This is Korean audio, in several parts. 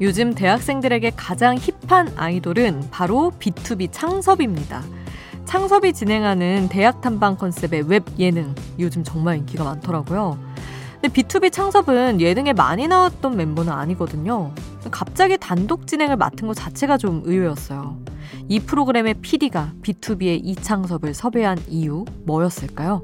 요즘 대학생들에게 가장 힙한 아이돌은 바로 B2B 창섭입니다. 창섭이 진행하는 대학 탐방 컨셉의 웹 예능 요즘 정말 인기가 많더라고요. 근데 B2B 창섭은 예능에 많이 나왔던 멤버는 아니거든요. 갑자기 단독 진행을 맡은 것 자체가 좀 의외였어요. 이 프로그램의 PD가 B2B의 이창섭을 섭외한 이유 뭐였을까요?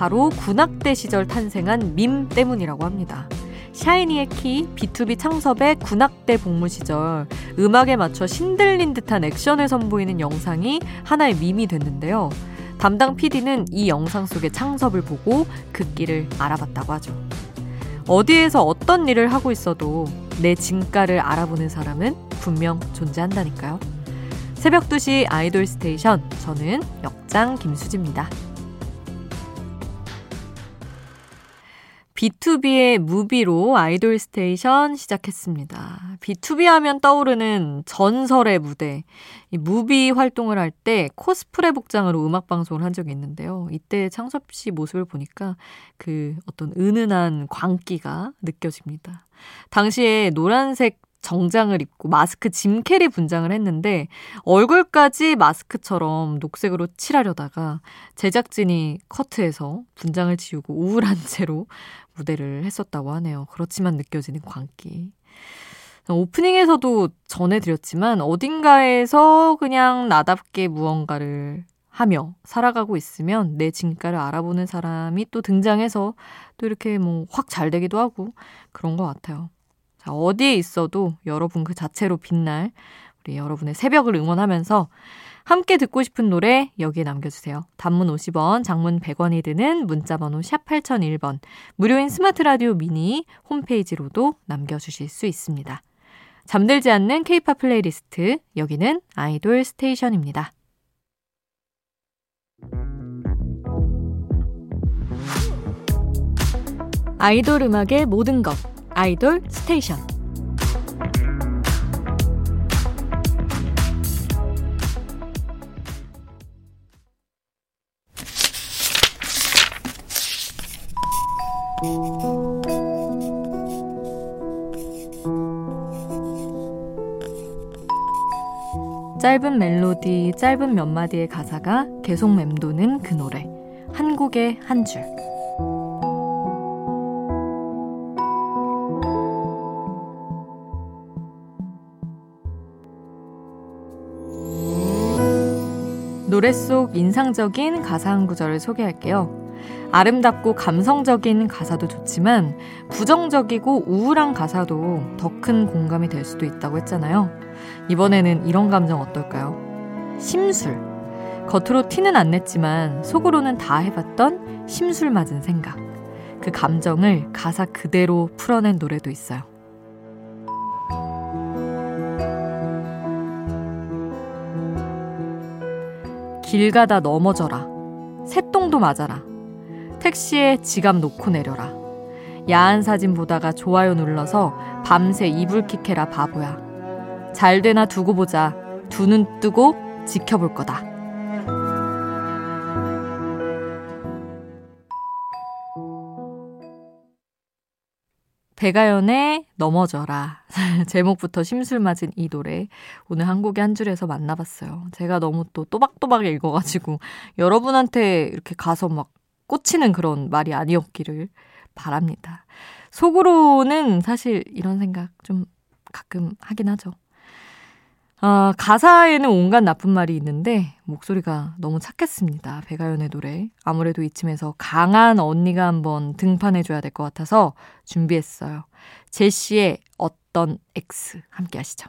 바로 군악대 시절 탄생한 밈 때문이라고 합니다. 샤이니의 키, BTOB 창섭의 군악대 복무 시절 음악에 맞춰 신들린 듯한 액션을 선보이는 영상이 하나의 밈이 됐는데요. 담당 PD는 이 영상 속의 창섭을 보고 그 끼를 알아봤다고 하죠. 어디에서 어떤 일을 하고 있어도 내 진가를 알아보는 사람은 분명 존재한다니까요. 새벽 2시 아이돌 스테이션, 저는 역장 김수지입니다. B2B의 무비로 아이돌 스테이션 시작했습니다. BTOB 하면 떠오르는 전설의 무대. 이 MOVIE 활동을 할 때 코스프레 복장으로 음악 방송을 한 적이 있는데요. 이때 창섭 씨 모습을 보니까 그 어떤 은은한 광기가 느껴집니다. 당시에 노란색 정장을 입고 마스크 짐 캐리 분장을 했는데 얼굴까지 마스크처럼 녹색으로 칠하려다가 제작진이 커트해서 분장을 지우고 우울한 채로 무대를 했었다고 하네요. 그렇지만 느껴지는 광기. 오프닝에서도 전해드렸지만 어딘가에서 그냥 나답게 무언가를 하며 살아가고 있으면 내 진가를 알아보는 사람이 또 등장해서 또 이렇게 뭐 확 잘 되기도 하고 그런 것 같아요. 자, 어디에 있어도 여러분 그 자체로 빛날 우리 여러분의 새벽을 응원하면서 함께 듣고 싶은 노래 여기에 남겨주세요. 단문 50원, 장문 100원이 드는 문자번호 샵 8001번, 무료인 스마트 라디오 미니 홈페이지로도 남겨주실 수 있습니다. 잠들지 않는 케이팝 플레이리스트, 여기는 아이돌 스테이션입니다. 아이돌 음악의 모든 것, 아이돌 스테이션. 짧은 멜로디, 짧은 몇 마디의 가사가 계속 맴도는 그 노래. 한국의 한 줄. 노래 속 인상적인 가사 한 구절을 소개할게요. 아름답고 감성적인 가사도 좋지만 부정적이고 우울한 가사도 더 큰 공감이 될 수도 있다고 했잖아요. 이번에는 이런 감정 어떨까요? 심술. 겉으로 티는 안 냈지만 속으로는 다 해봤던 심술 맞은 생각. 그 감정을 가사 그대로 풀어낸 노래도 있어요. 길 가다 넘어져라. 새똥도 맞아라. 택시에 지갑 놓고 내려라. 야한 사진 보다가 좋아요 눌러서 밤새 이불킥해라 바보야. 잘 되나 두고 보자. 두 눈 뜨고 지켜볼 거다. 배가연의 넘어져라. 제목부터 심술 맞은 이 노래. 오늘 한국의 한 줄에서 만나봤어요. 제가 너무 또 또박또박 읽어가지고 여러분한테 이렇게 가서 막 꽂히는 그런 말이 아니었기를 바랍니다. 속으로는 사실 이런 생각 좀 가끔 하긴 하죠. 아, 가사에는 온갖 나쁜 말이 있는데 목소리가 너무 착했습니다. 배가연의 노래. 아무래도 이쯤에서 강한 언니가 한번 등판해 줘야 될 것 같아서 준비했어요. 제시의 어떤 X 함께 하시죠.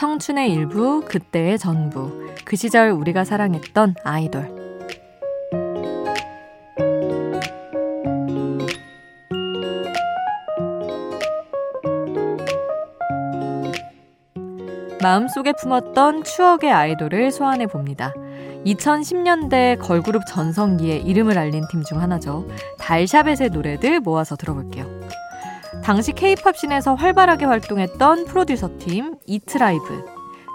청춘의 일부, 그때의 전부. 그 시절 우리가 사랑했던 아이돌. 마음속에 품었던 추억의 아이돌을 소환해 봅니다. 2010년대 걸그룹 전성기에 이름을 알린 팀 중 하나죠. 달샤벳의 노래들 모아서 들어볼게요. 당시 케이팝 씬에서 활발하게 활동했던 프로듀서 팀 이트라이브,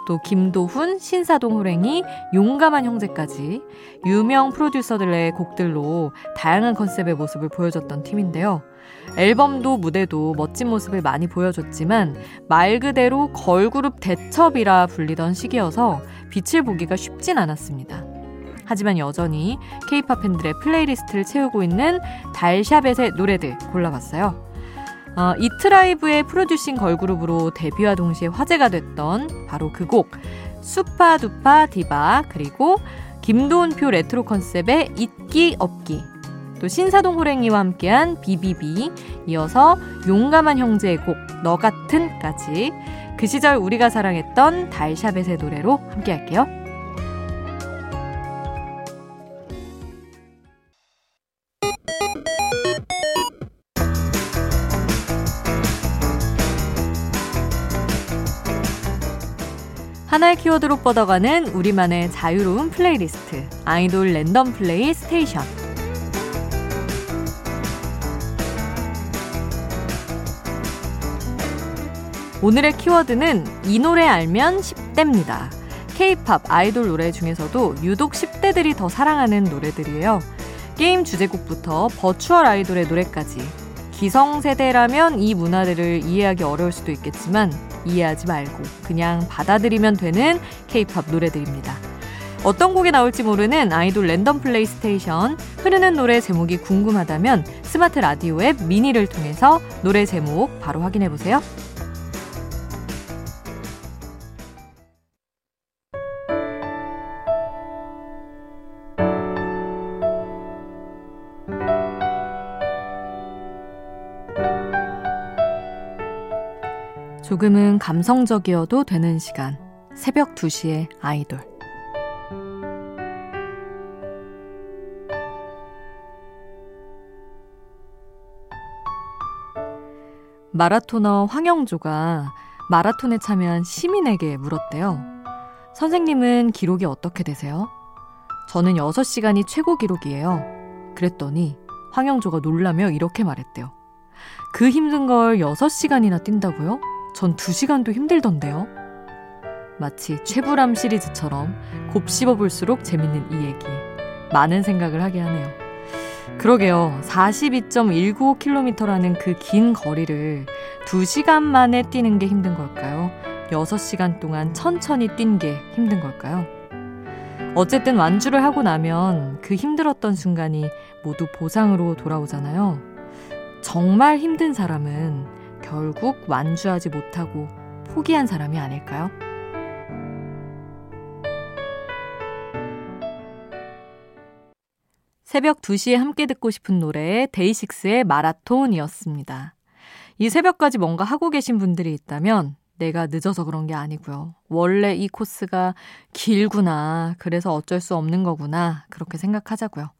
또 김도훈, 신사동 호랭이, 용감한 형제까지 유명 프로듀서들의 곡들로 다양한 컨셉의 모습을 보여줬던 팀인데요. 앨범도 무대도 멋진 모습을 많이 보여줬지만 말 그대로 걸그룹 대첩이라 불리던 시기여서 빛을 보기가 쉽진 않았습니다. 하지만 여전히 케이팝 팬들의 플레이리스트를 채우고 있는 달샤벳의 노래들 골라봤어요. 어, 이트라이브의 producing 걸그룹으로 데뷔와 동시에 화제가 됐던 바로 그 곡 Supa Dupa Diva 그리고 김도훈표 레트로 컨셉의 있기 없기 또 신사동 호랭이와 함께한 B.B.B 이어서 용감한 형제의 곡 너 같은까지 그 시절 우리가 사랑했던 달샤벳의 노래로 함께 할게요. 하나의 키워드로 뻗어가는 우리만의 자유로운 플레이리스트 아이돌 랜덤 플레이 스테이션 오늘의 키워드는 이 노래 알면 10대입니다. K-팝 아이돌 노래 중에서도 유독 10대들이 더 사랑하는 노래들이에요. 게임 주제곡부터 virtual 아이돌의 노래까지 기성세대라면 이 문화들을 이해하기 어려울 수도 있겠지만 이해하지 말고 그냥 받아들이면 되는 K-팝 노래들입니다. 어떤 곡이 나올지 모르는 아이돌 랜덤 플레이 스테이션 흐르는 노래 제목이 궁금하다면 스마트 라디오 앱 미니를 통해서 노래 제목 바로 확인해 보세요. 조금은 감성적이어도 되는 시간. 새벽 2시에 아이돌. 마라토너 황영조가 마라톤에 참여한 시민에게 물었대요. 선생님은 기록이 어떻게 되세요? 저는 6시간이 최고 기록이에요. 그랬더니 황영조가 놀라며 이렇게 말했대요. 그 힘든 걸 6시간이나 뛴다고요? 전 2시간도 힘들던데요. 마치 최불암 시리즈처럼 곱씹어 볼수록 재밌는 이 얘기. 많은 생각을 하게 하네요. 그러게요. 42.195km라는 그 긴 거리를 2시간 만에 뛰는 게 힘든 걸까요? 6시간 동안 천천히 뛴 게 힘든 걸까요? 어쨌든 완주를 하고 나면 그 힘들었던 순간이 모두 보상으로 돌아오잖아요. 정말 힘든 사람은 결국 완주하지 못하고 포기한 사람이 아닐까요? 새벽 2시에 함께 듣고 싶은 노래 데이식스의 마라톤이었습니다. 이 새벽까지 뭔가 하고 계신 분들이 있다면 내가 늦어서 그런 게 아니고요. 원래 이 코스가 길구나. 그래서 어쩔 수 없는 거구나. 그렇게 생각하자고요.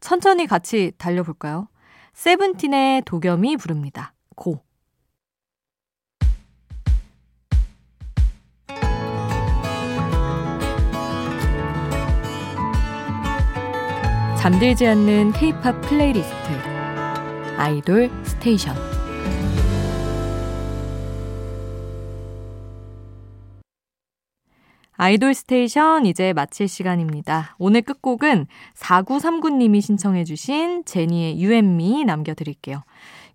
천천히 같이 달려볼까요? 세븐틴의 도겸이 부릅니다. Go. 잠들지 않는 K-팝 플레이리스트 아이돌 스테이션 아이돌 스테이션 이제 마칠 시간입니다. 오늘 끝곡은 4939님이 신청해주신 제니의 유앤미 남겨드릴게요.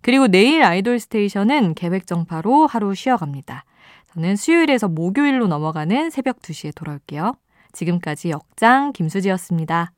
그리고 내일 아이돌 스테이션은 계획 정파로 하루 쉬어갑니다. 저는 수요일에서 목요일로 넘어가는 새벽 2시에 돌아올게요. 지금까지 역장 김수지였습니다.